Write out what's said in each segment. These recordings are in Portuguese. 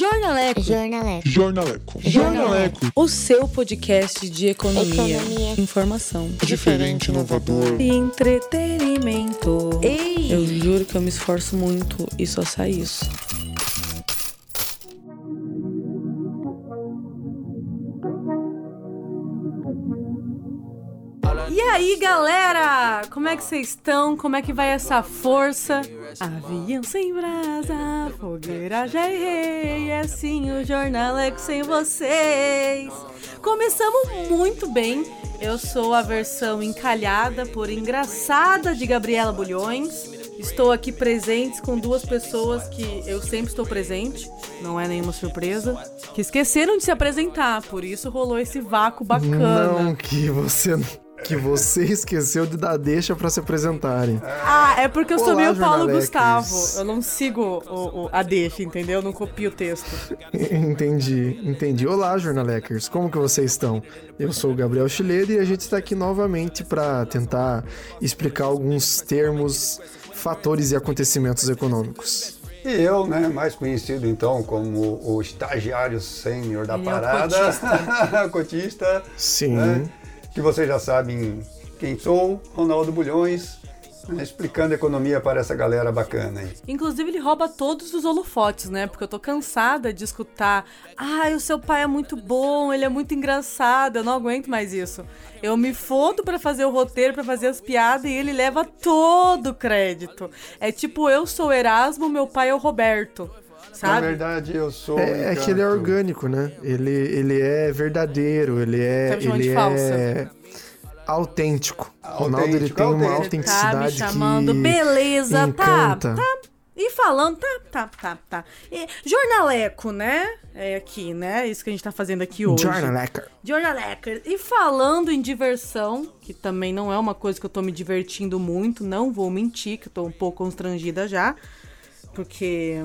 Jornaleco. Jornaleco. Jornaleco. Jornaleco. O seu podcast de economia, Economia. informação Diferente, inovador. e entretenimento. Ei! Eu juro que eu me esforço muito e só sai isso. Aí, galera? Como é que vocês estão? Como é que vai essa força? Avião sem brasa, fogueira já errei, é assim o jornaleco sem vocês. Começamos muito bem. Eu sou a versão encalhada, por engraçada de Gabriela Bulhões. Estou aqui presentes com duas pessoas que eu sempre estou presente, não é nenhuma surpresa, que esqueceram de se apresentar, por isso rolou esse vácuo bacana. Não, que você que você esqueceu de dar deixa pra se apresentarem. Ah, é porque eu sou meio Paulo. Gustavo. Eu não sigo o, o- a deixa, entendeu? Eu não copio o texto. Entendi, entendi. Olá, jornaleckers, como que vocês estão? Eu sou o Gabriel Chiledo e a gente está aqui novamente para tentar explicar alguns termos, fatores e acontecimentos econômicos. E eu, né, mais conhecido então como o estagiário sênior da Ele é o parada, cotista, Sim. né, que vocês já sabem quem sou, Ronaldo Bulhões, né, explicando economia para essa galera bacana aí. Inclusive, ele rouba todos os holofotes, né? Porque eu tô cansada de escutar. Ai, o seu pai é muito bom, ele é muito engraçado. Eu não aguento mais isso. Eu me fodo pra fazer o roteiro, pra fazer as piadas e ele leva todo o crédito. É tipo, eu sou Erasmo, meu pai é o Roberto. Na Sabe? verdade, eu sou. É, é que ele é orgânico, né? Ele, ele é verdadeiro, ele é, Tá me chamando de ele falsa. é autêntico. Ronaldo ele Autêntico, tem uma autêntico. Tá me autenticidade chamando, que beleza, encanta. tá, tá. E falando, tá, tá, tá, tá. E, jornaleco, né? É aqui, né? Isso que a gente tá fazendo aqui hoje. Jornalecker. Jornalecker. E falando em diversão, que também não é uma coisa que eu tô me divertindo muito, não vou mentir, que eu tô um pouco constrangida já, porque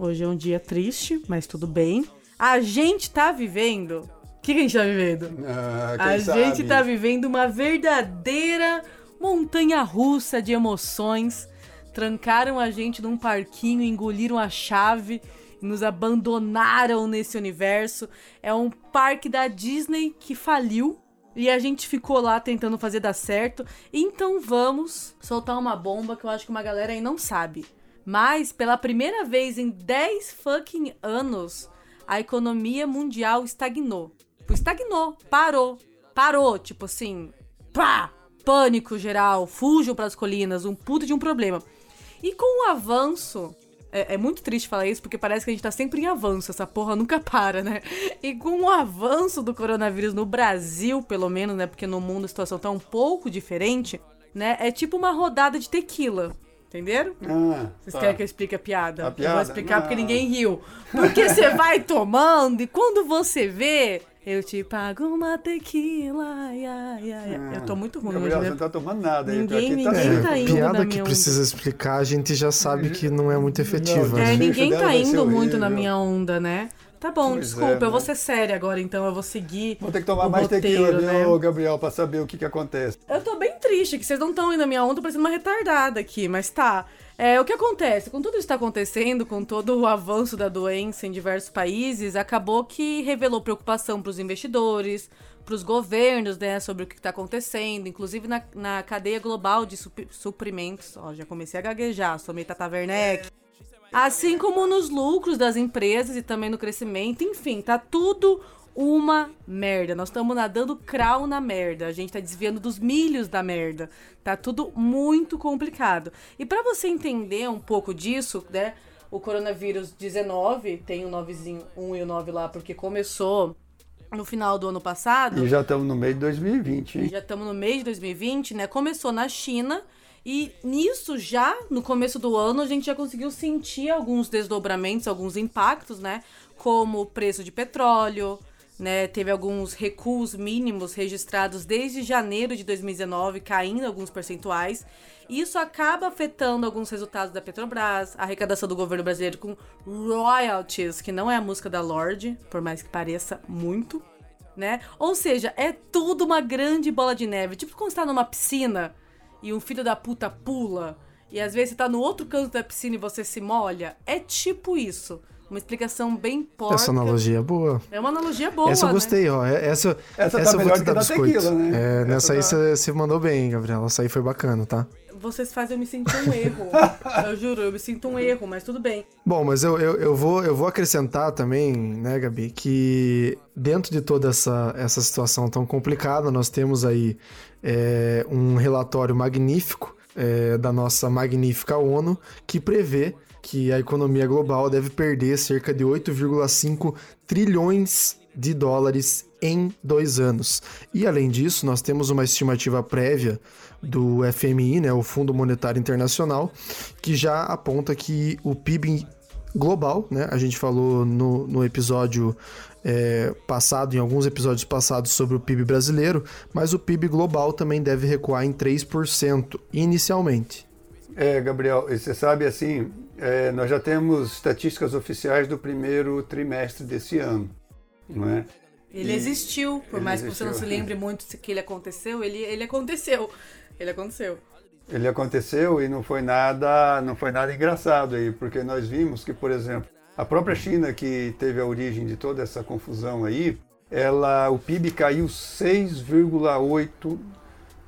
hoje é um dia triste, mas tudo bem. A gente tá vivendo. O que, que a gente tá vivendo? Ah, A sabe? gente tá vivendo uma verdadeira montanha russa de emoções. Trancaram a gente num parquinho, engoliram a chave e nos abandonaram nesse universo. É um parque da Disney que faliu. E a gente ficou lá tentando fazer dar certo. Então vamos soltar uma bomba que eu acho que uma galera aí não sabe. Mas, pela primeira vez em 10 fucking anos, a economia mundial estagnou. Tipo, estagnou, parou. Parou, tipo assim, pá! Pânico geral, fujam pras colinas, um puto de um problema. E com o avanço. É, é muito triste falar isso, porque parece que a gente tá sempre em avanço, essa porra nunca para, né? E com o avanço do coronavírus no Brasil, pelo menos, né? Porque no mundo a situação tá um pouco diferente, né? É tipo uma rodada de tequila. Entenderam? Ah, Vocês tá. querem que eu explique a piada? A Eu vou piada? explicar Não. porque ninguém riu. Porque você vai tomando e quando você vê, eu te pago uma tequila. Ai, ai, ai. ai. Eu tô muito ruim Gabriel, hoje, você né? não tá tomando nada. Ninguém- aqui tá ninguém seco. tá indo piada na que minha precisa explicar, a gente já sabe que não é muito efetiva. Não, É, Esse ninguém tá indo muito na minha onda, né? Tá bom, Pois desculpa, é, eu vou né? ser séria agora, então eu vou seguir. Vou ter que tomar mais roteiro, tequila, né? viu, Gabriel, pra saber o que que acontece. Eu tô bem triste, que vocês não estão indo na minha onda, tô parecendo uma retardada aqui, mas tá. É, o que acontece? Com tudo isso que tá acontecendo, com todo o avanço da doença em diversos países, acabou que revelou preocupação pros investidores, pros governos, né, sobre o que tá acontecendo, inclusive na, na cadeia global de sup- suprimentos. Ó, já comecei a gaguejar, sou meio Tata Werneck. Assim como nos lucros das empresas e também no crescimento, enfim, tá tudo uma merda. Nós estamos nadando crau na merda. A gente tá desviando dos milhos da merda. Tá tudo muito complicado. E pra você entender um pouco disso, né? O coronavírus 19, tem o 9zinho, 1 e o 9 lá, porque começou no final do ano passado. E já estamos no meio de 2020, hein? Já estamos no mês de 2020, né? Começou na China e nisso já, no começo do ano, a gente já conseguiu sentir alguns desdobramentos, alguns impactos, né? Como o preço de petróleo, né? Teve alguns recuos mínimos registrados desde janeiro de 2019, caindo alguns percentuais. Isso acaba afetando alguns resultados da Petrobras, a arrecadação do governo brasileiro com royalties, que não é a música da Lorde, por mais que pareça muito, né? Ou seja, é tudo uma grande bola de neve. Tipo quando você tá numa piscina e um filho da puta pula e às vezes você tá no outro canto da piscina e você se molha. É tipo isso. Uma explicação bem porca. Essa analogia é boa. É uma analogia boa, essa eu né? gostei, ó. É- Essa, Essa tá essa eu vou melhor te que dar da biscoito. tequila, né? É, Essa nessa aí tá- você você mandou bem, Gabriel. Essa aí foi bacana, tá? Vocês fazem eu me sentir um erro. eu juro, eu me sinto um erro, mas tudo bem. Bom, mas eu, eu, eu, vou, eu vou acrescentar também, né, Gabi, que dentro de toda essa, essa situação tão complicada, nós temos aí é, um relatório magnífico é, da nossa magnífica ONU que prevê que a economia global deve perder cerca de 8,5 trilhões de dólares em dois anos. E além disso, nós temos uma estimativa prévia do FMI, né, o Fundo Monetário Internacional, que já aponta que o PIB global, né, a gente falou no, no episódio é, passado, em alguns episódios passados sobre o PIB brasileiro, mas o PIB global também deve recuar em 3% inicialmente. É, Gabriel, você sabe assim, é, nós já temos estatísticas oficiais do primeiro trimestre desse ano, não é? Ele E- existiu, por ele mais que você não se existiu. lembre muito que ele aconteceu, ele, ele aconteceu. Ele aconteceu. Ele aconteceu e não foi nada, não foi nada engraçado aí, porque nós vimos que, por exemplo, a própria China que teve a origem de toda essa confusão aí, ela, o PIB caiu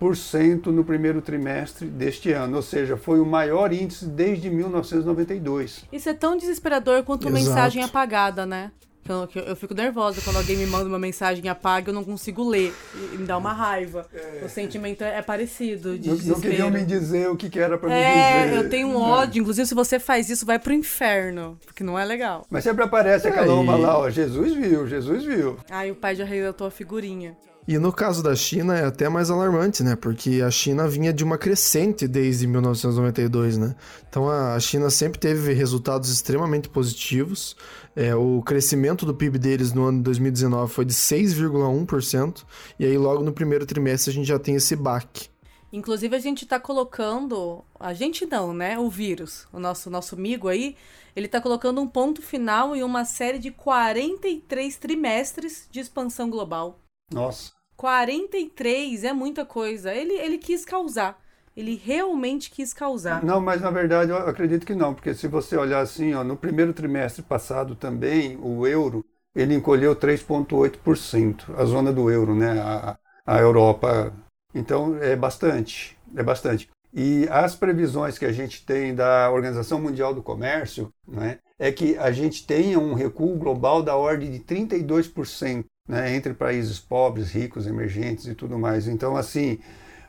6,8% no primeiro trimestre deste ano, ou seja, foi o maior índice desde 1992. Isso é tão desesperador quanto Exato. mensagem apagada, né? Que eu, que eu- fico nervosa quando alguém me manda uma mensagem apaga eu não consigo ler. E, e me dá uma raiva. O sentimento é, é parecido, de Não, não queriam desespero. me dizer o que, que era para me É, dizer. eu tenho um ódio. Inclusive, se você faz isso, vai pro inferno. Porque não é legal. Mas sempre aparece aquela uma lá, ó, Jesus viu, Jesus viu. Ai, o pai já reinou a figurinha. E no caso da China é até mais alarmante, né? Porque a China vinha de uma crescente desde 1992, né? Então a China sempre teve resultados extremamente positivos. É, o crescimento do PIB deles no ano de 2019 foi de 6,1%. E aí logo no primeiro trimestre a gente já tem esse baque. Inclusive, a gente tá colocando. A gente não, né? O vírus, o nosso, nosso amigo aí, ele tá colocando um ponto final em uma série de 43 trimestres de expansão global. Nossa. 43 é muita coisa. Ele, ele quis causar. Ele realmente quis causar. Não, mas na verdade eu acredito que não, porque se você olhar assim, ó, no primeiro trimestre passado também, o euro, ele encolheu 3,8%, a zona do euro, né? A, a Europa. Então é bastante, é bastante. E as previsões que a gente tem da Organização Mundial do Comércio, né, é que a gente tenha um recuo global da ordem de 32%, né, entre países pobres, ricos, emergentes e tudo mais. Então, assim,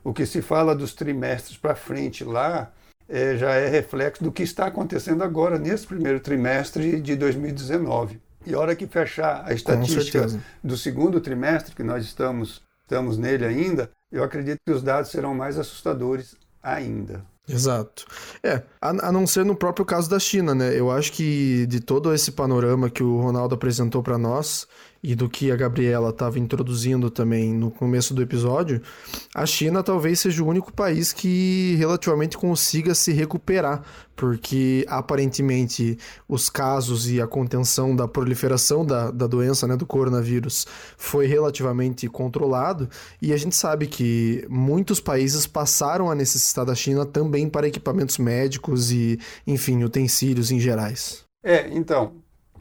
o que se fala dos trimestres para frente lá é, já é reflexo do que está acontecendo agora, nesse primeiro trimestre de 2019. E a hora que fechar a estatística do segundo trimestre, que nós estamos, estamos nele ainda, eu acredito que os dados serão mais assustadores ainda. Exato. É, a, a não ser no próprio caso da China, né? Eu acho que de todo esse panorama que o Ronaldo apresentou para nós e do que a Gabriela estava introduzindo também no começo do episódio, a China talvez seja o único país que relativamente consiga se recuperar, porque aparentemente os casos e a contenção da proliferação da, da doença, né, do coronavírus, foi relativamente controlado, e a gente sabe que muitos países passaram a necessitar da China também para equipamentos médicos e, enfim, utensílios em gerais. É, então,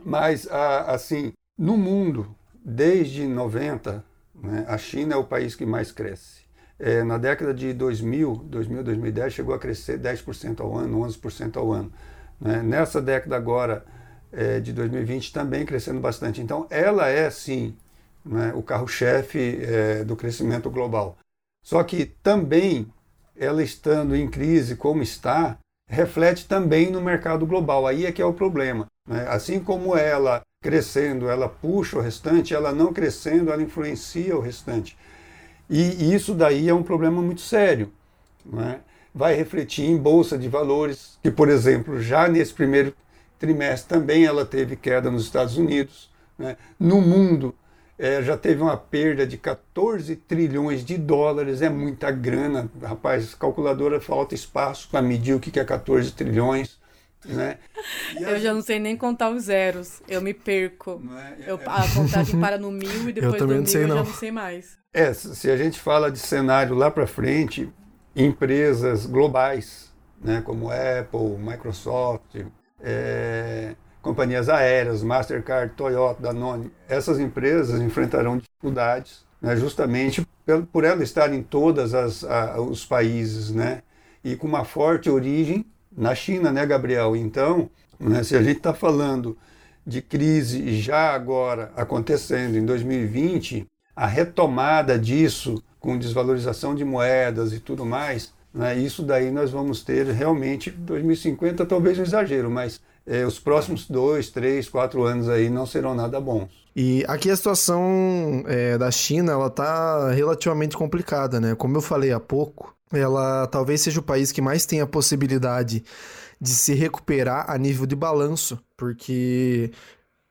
mas a- assim, no mundo, desde 90, né, a China é o país que mais cresce. É, na década de 2000, 2000, 2010, chegou a crescer 10% ao ano, 11% ao ano. né? Nessa década agora é, de 2020, também crescendo bastante. Então, ela é, sim, né, o carro-chefe é, do crescimento global. Só que também, ela estando em crise como está, reflete também no mercado global. Aí é que é o problema. né? Assim como ela crescendo, ela puxa o restante, ela não crescendo, ela influencia o restante. E isso daí é um problema muito sério. né? Vai refletir em bolsa de valores, que, por exemplo, já nesse primeiro trimestre também ela teve queda nos Estados Unidos. né? No mundo, eh, já teve uma perda de 14 trilhões de dólares, é muita grana. Rapaz, calculadora falta espaço para medir o que é 14 trilhões. Né? E Eu já não sei nem contar os zeros. Eu me perco. Não é? Eu, a contagem para no mil e depois do também mil não sei, eu já não. sei mais. É, se se a gente fala de cenário lá para frente, empresas globais, né, como Apple, Microsoft, é, companhias aéreas, Mastercard, Toyota, Danone, essas empresas enfrentarão dificuldades né, justamente por, por ela estar em todos os países, né? E com uma forte origem na China, né, Gabriel? Então, né, se a gente está falando de crise já agora acontecendo em 2020, a retomada disso com desvalorização de moedas e tudo mais, né, isso daí nós vamos ter realmente 2050 talvez um exagero, mas é, os próximos dois, três, quatro anos aí não serão nada bons. E aqui a situação é, da China ela está relativamente complicada, né? Como eu falei há pouco, ela talvez seja o país que mais tem a possibilidade de se recuperar a nível de balanço, porque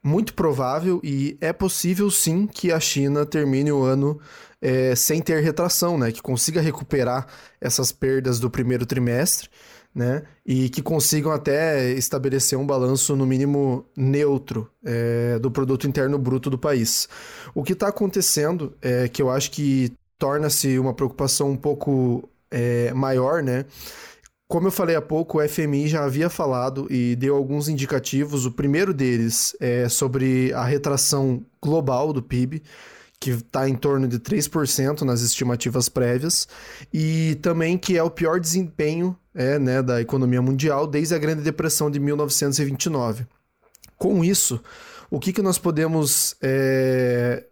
muito provável e é possível sim que a China termine o ano é, sem ter retração, né? Que consiga recuperar essas perdas do primeiro trimestre, né? E que consigam até estabelecer um balanço no mínimo neutro é, do produto interno bruto do país. O que está acontecendo é que eu acho que torna-se uma preocupação um pouco é, maior, né? Como eu falei há pouco, o FMI já havia falado e deu alguns indicativos. O primeiro deles é sobre a retração global do PIB, que está em torno de 3% nas estimativas prévias, e também que é o pior desempenho é, né, da economia mundial desde a Grande Depressão de 1929. Com isso, o que, que nós podemos é,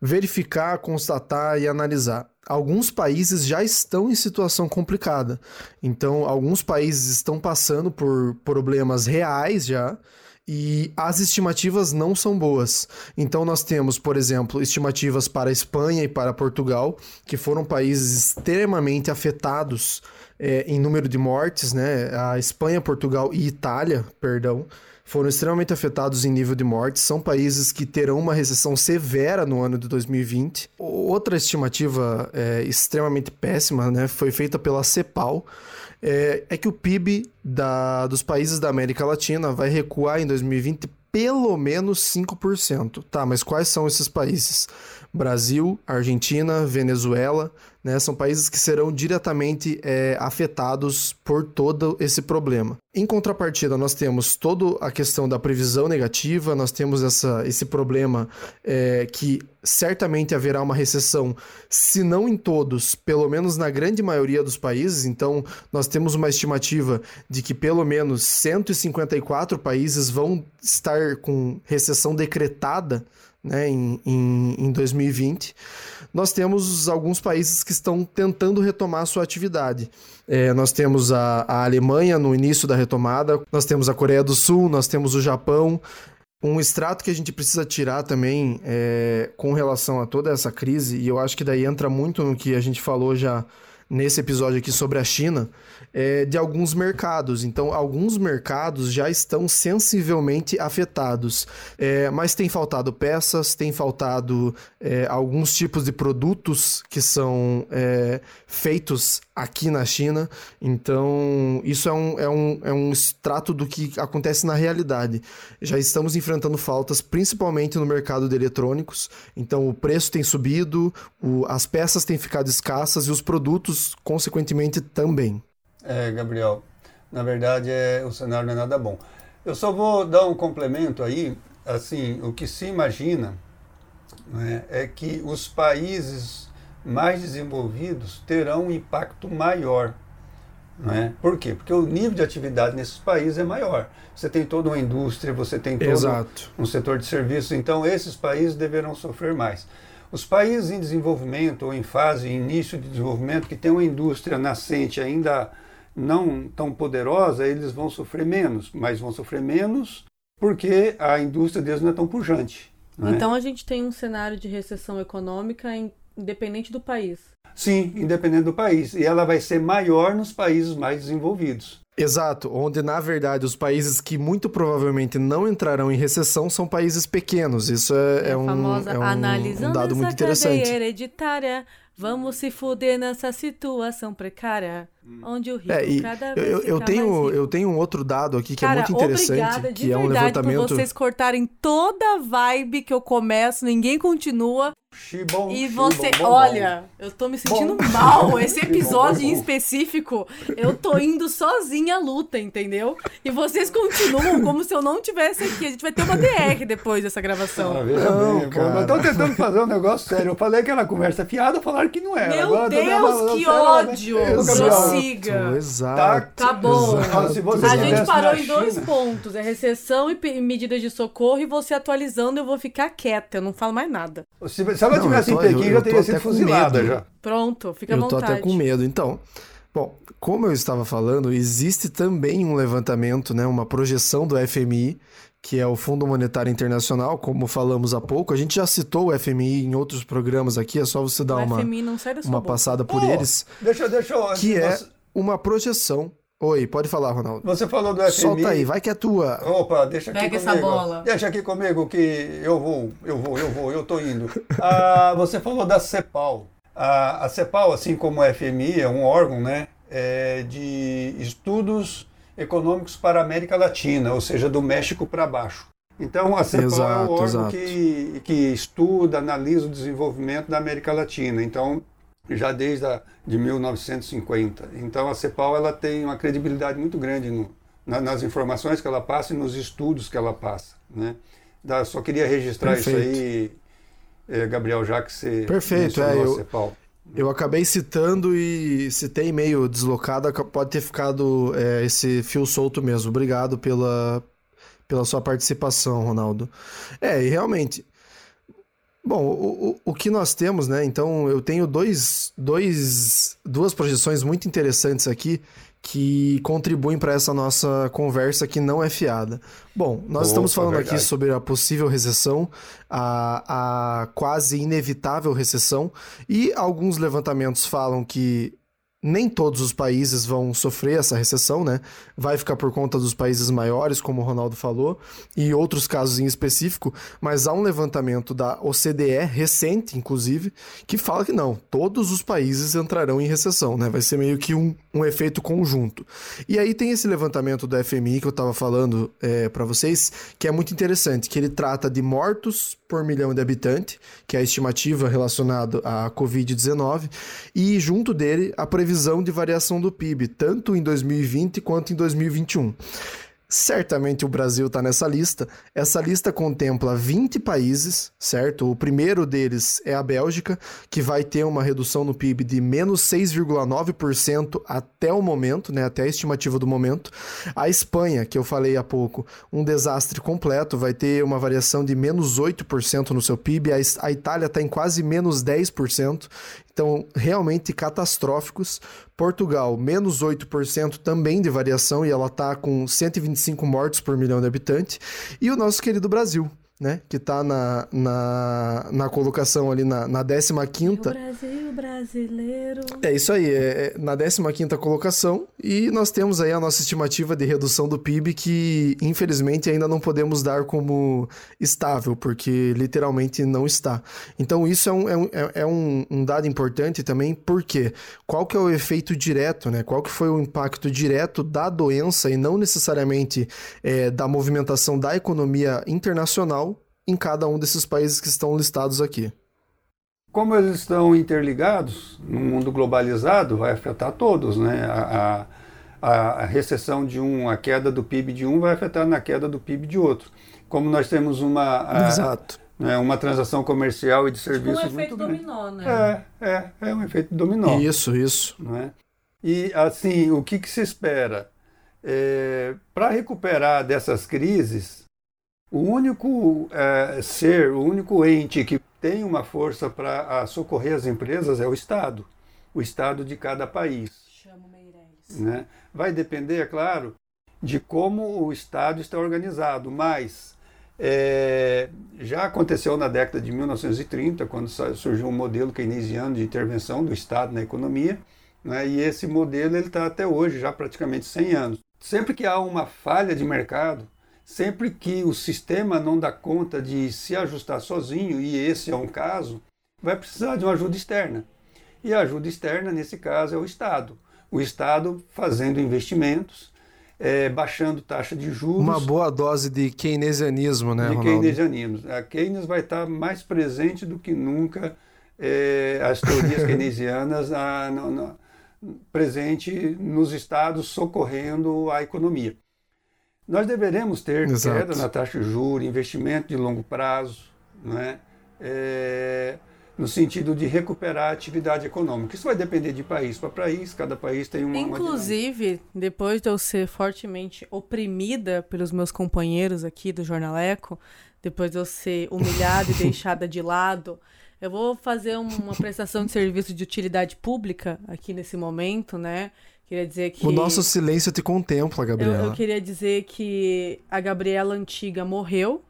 verificar, constatar e analisar? Alguns países já estão em situação complicada. Então, alguns países estão passando por problemas reais já. E as estimativas não são boas. Então, nós temos, por exemplo, estimativas para a Espanha e para Portugal, que foram países extremamente afetados é, em número de mortes, né? A Espanha, Portugal e Itália, perdão, foram extremamente afetados em nível de morte. São países que terão uma recessão severa no ano de 2020. Outra estimativa é, extremamente péssima né, foi feita pela CEPAL. É, é que o PIB da, dos países da América Latina vai recuar em 2020 pelo menos 5%. Tá, mas quais são esses países? Brasil, Argentina, Venezuela, né, são países que serão diretamente é, afetados por todo esse problema. Em contrapartida, nós temos toda a questão da previsão negativa, nós temos essa, esse problema é, que certamente haverá uma recessão, se não em todos, pelo menos na grande maioria dos países. Então, nós temos uma estimativa de que pelo menos 154 países vão estar com recessão decretada né, em, em, em 2020, nós temos alguns países que estão tentando retomar a sua atividade. É, nós temos a, a Alemanha no início da retomada, nós temos a Coreia do Sul, nós temos o Japão. Um extrato que a gente precisa tirar também é, com relação a toda essa crise, e eu acho que daí entra muito no que a gente falou já nesse episódio aqui sobre a China, é, de alguns mercados. Então, alguns mercados já estão sensivelmente afetados. É, mas tem faltado peças, tem faltado é, alguns tipos de produtos que são é, feitos aqui na China. Então, isso é um, é, um, é um extrato do que acontece na realidade. Já estamos enfrentando faltas, principalmente no mercado de eletrônicos. Então, o preço tem subido, o, as peças têm ficado escassas e os produtos, consequentemente, também. É, Gabriel, na verdade é, o cenário não é nada bom. Eu só vou dar um complemento aí, assim, o que se imagina né, é que os países mais desenvolvidos terão um impacto maior. Né? Por quê? Porque o nível de atividade nesses países é maior. Você tem toda uma indústria, você tem todo Exato. um setor de serviços, então esses países deverão sofrer mais. Os países em desenvolvimento ou em fase, início de desenvolvimento, que tem uma indústria nascente ainda não tão poderosa, eles vão sofrer menos, mas vão sofrer menos porque a indústria deles não é tão pujante. É? Então a gente tem um cenário de recessão econômica independente do país. Sim, independente do país. E ela vai ser maior nos países mais desenvolvidos. Exato, onde na verdade os países que muito provavelmente não entrarão em recessão são países pequenos. Isso é, é, é um, é um, um dado muito interessante. hereditária Vamos se fuder nessa situação precária. Onde o rico é, e cada vez eu, eu tenho eu tenho um outro dado aqui que é Cara, é muito interessante, que é um levantamento por vocês cortarem toda a vibe que eu começo, ninguém continua. Xibom, E você, bom, bom. olha, eu tô me sentindo Bom. mal. Esse episódio em específico, eu tô indo sozinha à luta, entendeu? E vocês continuam como se eu não tivesse aqui. A gente vai ter uma DR depois dessa Ah, gravação. veja Não, bem, cara. nós tentando fazer um negócio sério. Eu falei que era conversa fiada, falaram que não era. Meu Agora Deus, que sério, né? ódio! Prossiga. Exato. Tá bom. Exato. A gente parou em dois China- pontos: é recessão e medidas de socorro, e você atualizando, eu vou ficar quieta, eu não falo mais nada. Se, se ela Não, tivesse eu tô- em Pequim, eu- já eu teria tô sido até com fuzilada medo. já. Pronto, fica à Eu tô vontade. até com medo. Então, bom, como eu estava falando, existe também um levantamento, né, uma projeção do FMI, que é o Fundo Monetário Internacional, como falamos há pouco. A gente já citou o FMI em outros programas aqui, é só você dar O uma, FMI não sai da sua uma boca. passada por eles, Deixa, deixa eu. que é uma projeção. Oi, pode falar, Ronaldo. você falou do FMI. Solta aí, vai que é tua. Opa, deixa aqui Pega essa comigo. bola. Deixa aqui comigo que eu vou, eu vou, eu vou, eu tô indo. Ah, você falou da CEPAL. A, a CEPAL, assim como o FMI, é um órgão né, é, de estudos econômicos para a América Latina, ou seja, do México para baixo. Então, a CEPAL é Exato, o órgão exato. que, que estuda, analisa o desenvolvimento da América Latina. Então, já desde a, de 1950. Então, a CEPAL ela tem uma credibilidade muito grande no, na- nas informações que ela passa e nos estudos que ela passa. Né? Da- só queria registrar Perfeito. isso aí, eh, Gabriel, já que você Perfeito, é, a eu- CEPAL. Eu acabei citando e citei meio deslocado, pode ter ficado é, esse fio solto mesmo. Obrigado pela, pela sua participação, Ronaldo. É, e realmente. Bom, o, o, o que nós temos, né? Então, eu tenho dois, dois, duas projeções muito interessantes aqui que contribuem para essa nossa conversa que não é fiada. Bom, nós Opa, estamos falando aqui verdade. sobre a possível recessão, a, a quase inevitável recessão, e alguns levantamentos falam que nem todos os países vão sofrer essa recessão, né? Vai ficar por conta dos países maiores, como o Ronaldo falou, e outros casos em específico, mas há um levantamento da OCDE, recente inclusive, que fala que não, todos os países entrarão em recessão, né? Vai ser meio que um, um efeito conjunto. E aí tem esse levantamento do FMI que eu estava falando é, para vocês, que é muito interessante, que ele trata de mortos por milhão de habitantes, que é a estimativa relacionada à Covid-19, e junto dele a previsão de variação do PIB, tanto em 2020 quanto em 2021. Certamente o Brasil está nessa lista. Essa lista contempla 20 países, certo? O primeiro deles é a Bélgica, que vai ter uma redução no PIB de menos 6,9% até o momento, né? Até a estimativa do momento. A Espanha, que eu falei há pouco, um desastre completo, vai ter uma variação de menos 8% no seu PIB. A Itália está em quase menos 10%. Então, realmente catastróficos. Portugal, menos 8% também de variação, e ela está com 125 mortos por milhão de habitantes. E o nosso querido Brasil, né? Que está na, na, na colocação ali na, na 15ª. O Brasil brasileiro. É isso aí, é, é na 15ª colocação e nós temos aí a nossa estimativa de redução do PIB que infelizmente ainda não podemos dar como estável, porque literalmente não está. Então isso é um, é um, é- é um, um dado importante também, porque qual que é o efeito direto, né? Qual que foi o impacto direto da doença e não necessariamente é, da movimentação da economia internacional em cada um desses países que estão listados aqui. Como eles estão interligados no mundo globalizado, vai afetar todos, né? A, a, a recessão de um, a queda do PIB de um vai afetar na queda do PIB de outro. Como nós temos uma, a- Exato. né, uma transação comercial e de Tipo um serviços efeito muito grande. dominó, né? É, é, é um efeito dominó. Isso, isso. não é? E assim, o que, que se espera? Para recuperar dessas crises, o único é, ser, o único ente que tem uma força para socorrer as empresas é o Estado, o Estado de cada país. Chamo Meirelles. Né? Vai depender, é claro, de como o Estado está organizado, mas é, já aconteceu na década de 1930, quando surgiu um modelo keynesiano de intervenção do Estado na economia, né? e esse modelo está até hoje, já praticamente 100 anos. Sempre que há uma falha de mercado, sempre que o sistema não dá conta de se ajustar sozinho, e esse é um caso, vai precisar de uma ajuda externa. E a ajuda externa, nesse caso, é o Estado. O Estado fazendo investimentos, é, baixando taxa de juros. Uma boa dose de keynesianismo, né, de Ronaldo? keynesianismo. A Keynes vai estar mais presente do que nunca é, as teorias keynesianas a, no, no, presente nos estados socorrendo a economia. Nós deveremos ter Exato. queda na taxa de juros, investimento de longo prazo, né? É, no sentido de recuperar a atividade econômica. Isso vai depender de país para país, cada país tem uma. uma Inclusive, depois de eu ser fortemente oprimida pelos meus companheiros aqui do Jornaleco, depois de eu ser humilhada e deixada de lado, eu vou fazer uma prestação de serviço de utilidade pública aqui nesse momento, né? Queria dizer que. O nosso silêncio te contempla, eu, Gabriela. eu queria dizer que a Gabriela antiga morreu.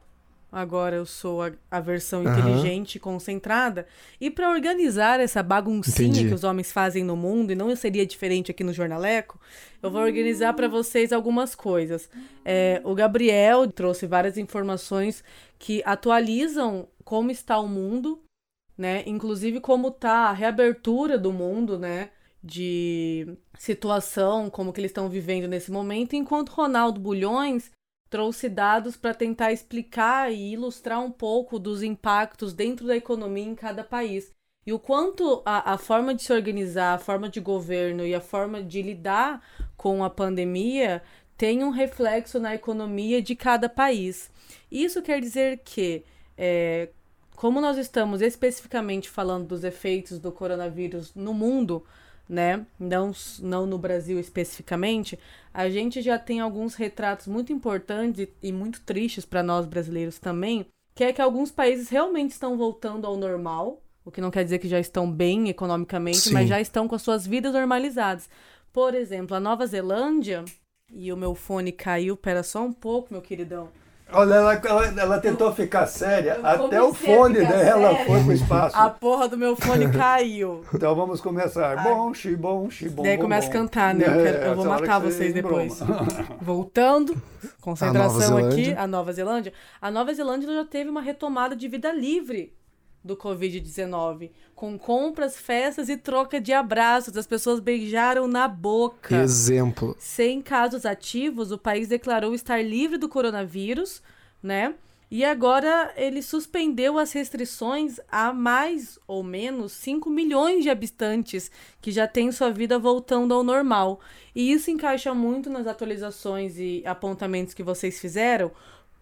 Agora eu sou a, a versão Aham. inteligente e concentrada. E para organizar essa baguncinha Entendi. que os homens fazem no mundo, e não seria diferente aqui no Jornaleco, eu vou organizar para vocês algumas coisas. É, o Gabriel trouxe várias informações que atualizam como está o mundo, né? Inclusive como está a reabertura do mundo, né? De situação, como que eles estão vivendo nesse momento, enquanto Ronaldo Bulhões trouxe dados para tentar explicar e ilustrar um pouco dos impactos dentro da economia em cada país. E o quanto a, a forma de se organizar, a forma de governo e a forma de lidar com a pandemia tem um reflexo na economia de cada país. Isso quer dizer que, é, como nós estamos especificamente falando dos efeitos do coronavírus no mundo, né? Não, não no Brasil especificamente, a gente já tem alguns retratos muito importantes e, muito tristes para nós brasileiros também, que é que alguns países realmente estão voltando ao normal, o que não quer dizer que já estão bem economicamente, Sim. mas já estão com as suas vidas normalizadas. Por exemplo, a Nova Zelândia, e o meu fone caiu, pera só um pouco, meu queridão. Olha, ela, ela, ela tentou ficar séria, Eu até o fone dela séria. foi pro espaço. A porra do meu fone caiu. Então vamos começar. Bom, xi, bom, xi, bom. Daí bom, começa a cantar, né? Eu, quero- eu vou matar vocês depois. Voltando, concentração A aqui, a Nova Zelândia. A Nova Zelândia já teve uma retomada de vida livre do Covid-19, com compras, festas e troca de abraços. As pessoas beijaram na boca. Exemplo. Sem casos ativos, o país declarou estar livre do coronavírus, né? E agora ele suspendeu as restrições a mais ou menos 5 milhões de habitantes que já têm sua vida voltando ao normal. E isso encaixa muito nas atualizações e apontamentos que vocês fizeram.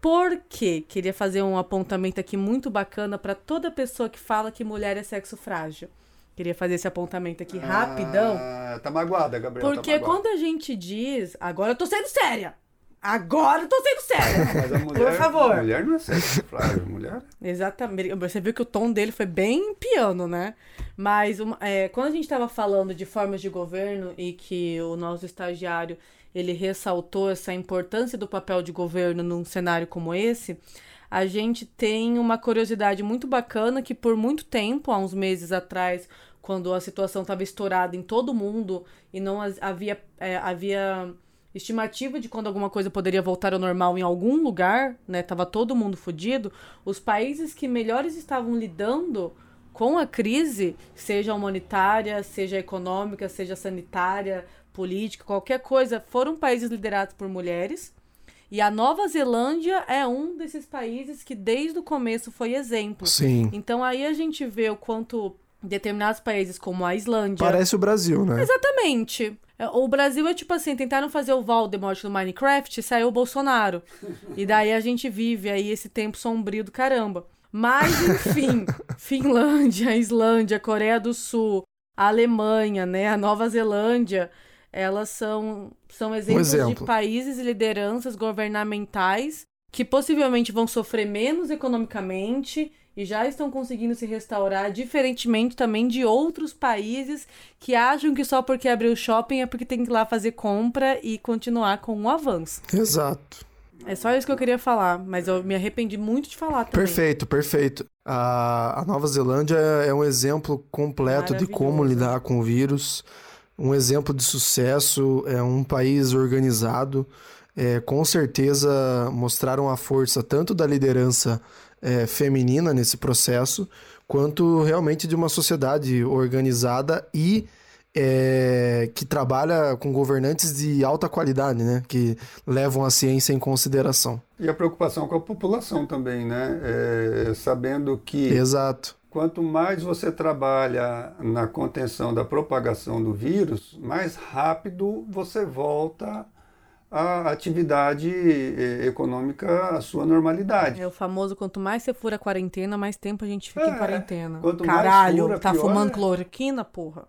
Porque queria fazer um apontamento aqui muito bacana para toda pessoa que fala que mulher é sexo frágil. Queria fazer esse apontamento aqui rapidão. Ah, tá magoada, Gabriel. Porque tá magoada. quando a gente diz. Agora eu tô sendo séria! Agora eu tô sendo séria! Mulher, favor. A mulher não é sexo frágil, mulher. Exatamente. Você viu que o tom dele foi bem piano, né? Mas é, quando a gente estava falando de formas de governo e que o nosso estagiário ele ressaltou essa importância do papel de governo num cenário como esse, a gente tem uma curiosidade muito bacana que por muito tempo, há uns meses atrás, quando a situação estava estourada em todo mundo e não havia, é, havia estimativa de quando alguma coisa poderia voltar ao normal em algum lugar, né? Tava todo mundo fudido. Os países que melhores estavam lidando com a crise, seja humanitária, seja econômica, seja sanitária, política, qualquer coisa, foram países liderados por mulheres. E a Nova Zelândia é um desses países que desde o começo foi exemplo. Sim. Então aí a gente vê o quanto determinados países como a Islândia, Parece o Brasil, né? Exatamente. É, O Brasil é tipo assim, tentaram fazer o Voldemort no Minecraft e saiu o Bolsonaro. E daí a gente vive aí esse tempo sombrio do caramba. Mas, enfim, Finlândia, Islândia, Coreia do Sul, Alemanha, né, a Nova Zelândia, elas são, são exemplos de exemplo. países e lideranças governamentais que possivelmente vão sofrer menos economicamente e já estão conseguindo se restaurar, diferentemente também de outros países que acham que só porque abriu shopping é porque tem que ir lá fazer compra e continuar com o avanço. Exato. É só isso que eu queria falar, mas eu me arrependi muito de falar também. Perfeito, perfeito. A, a Nova Zelândia é um exemplo completo de como lidar com o vírus, um exemplo de sucesso, é um país organizado. É, com certeza mostraram a força tanto da liderança é, feminina nesse processo, quanto realmente de uma sociedade organizada e é, que trabalha com governantes de alta qualidade, né? Que levam a ciência em consideração. E a preocupação com a população também, né? É, sabendo que Exato. Quanto mais você trabalha na contenção da propagação do vírus, mais rápido você volta à atividade eh, econômica à sua normalidade. É o famoso, quanto mais você fura a quarentena, mais tempo a gente fica É, em quarentena. quanto mais Caralho, fura, tá fumando é. cloroquina, porra?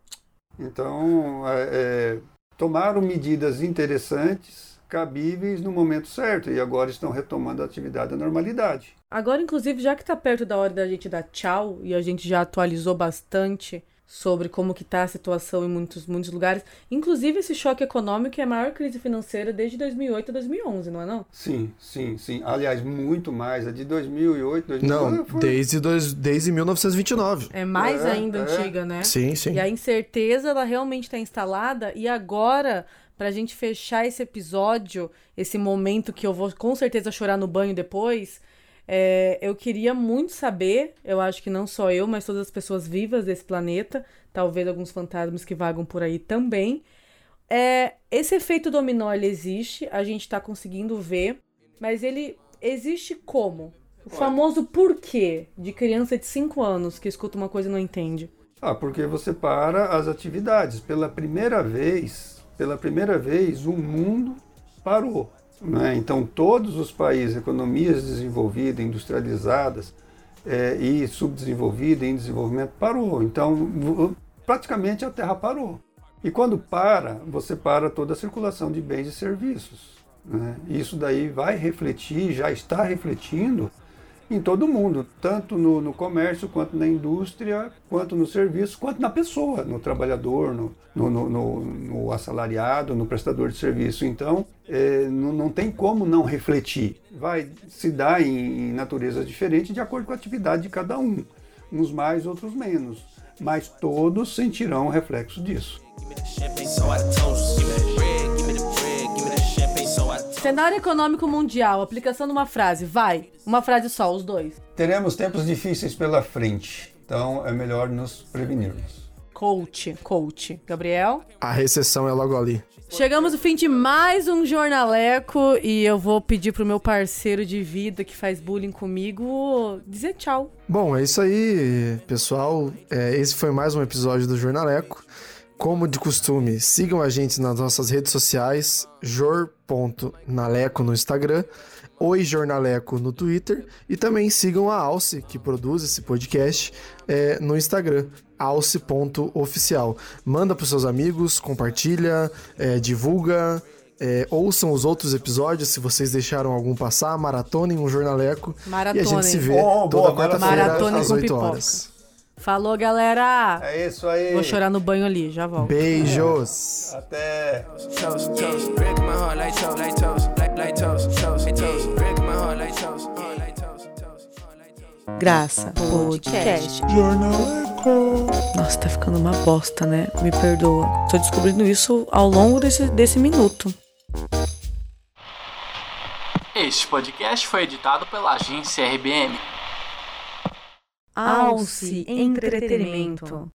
Então, é, é, tomaram medidas interessantes, cabíveis no momento certo, e agora estão retomando a atividade da normalidade. Agora, inclusive, já que tá perto da hora da gente dar tchau, e a gente já atualizou bastante sobre como que tá a situação em muitos, muitos lugares, inclusive esse choque econômico é a maior crise financeira desde 2008 a 2011, não é não? Sim, sim, sim. Aliás, muito mais. A de 2008, 2009 Não, foi... desde, dois, desde 1929. É mais É, ainda é. antiga, né? Sim, sim. E a incerteza, ela realmente está instalada. E agora, pra gente fechar esse episódio, esse momento que eu vou com certeza chorar no banho depois, é, eu queria muito saber, eu acho que não só eu, mas todas as pessoas vivas desse planeta, talvez alguns fantasmas que vagam por aí também. É, esse efeito dominó, ele existe, a gente tá conseguindo ver, mas ele existe como? O famoso porquê de criança de 5 anos que escuta uma coisa e não entende. Ah, porque você para as atividades. Pela primeira vez, pela primeira vez, o mundo parou. Né? Então, todos os países, economias desenvolvidas, industrializadas eh, e subdesenvolvidas, em desenvolvimento, parou. Então, praticamente a Terra parou. E quando para, você para toda a circulação de bens e serviços. Né? Isso daí vai refletir, já está refletindo em todo mundo, tanto no, no comércio, quanto na indústria, quanto no serviço, quanto na pessoa, no trabalhador, no, no, no- assalariado, no prestador de serviço. Então, eh, não, não tem como não refletir. Vai se dar em, em naturezas diferentes de acordo com a atividade de cada um, uns mais, outros menos. Mas todos sentirão o reflexo disso. Give Cenário econômico mundial, aplicação de uma frase, vai. Uma frase só, os dois. Teremos tempos difíceis pela frente, então é melhor nos prevenirmos. Coach, coach. Gabriel? A recessão é logo ali. Chegamos ao fim de mais um Jornaleco e eu vou pedir pro meu parceiro de vida que faz bullying comigo dizer tchau. Bom, é isso aí, pessoal. É, esse foi mais um episódio do Jornaleco. Como de costume, sigam a gente nas nossas redes sociais, jor.naleco no Instagram, Oi Jornaleco no Twitter e também sigam a Alce, que produz esse podcast, é, no Instagram, alce.oficial. Manda pros seus amigos, compartilha, é, divulga, é, ouçam os outros episódios, se vocês deixaram algum passar, maratonem um Jornaleco e a gente se vê Oh, toda boa, quarta-feira maratona às com 8 pipoca. horas. Falou, galera! É isso aí. Vou chorar no banho ali, já volto. Beijos! Até. Graça Podcast. Jornaleco. Nossa, tá ficando uma bosta, né? Me perdoa. Tô descobrindo isso ao longo desse, desse minuto. Este podcast foi editado pela agência RBM. Alce Entretenimento.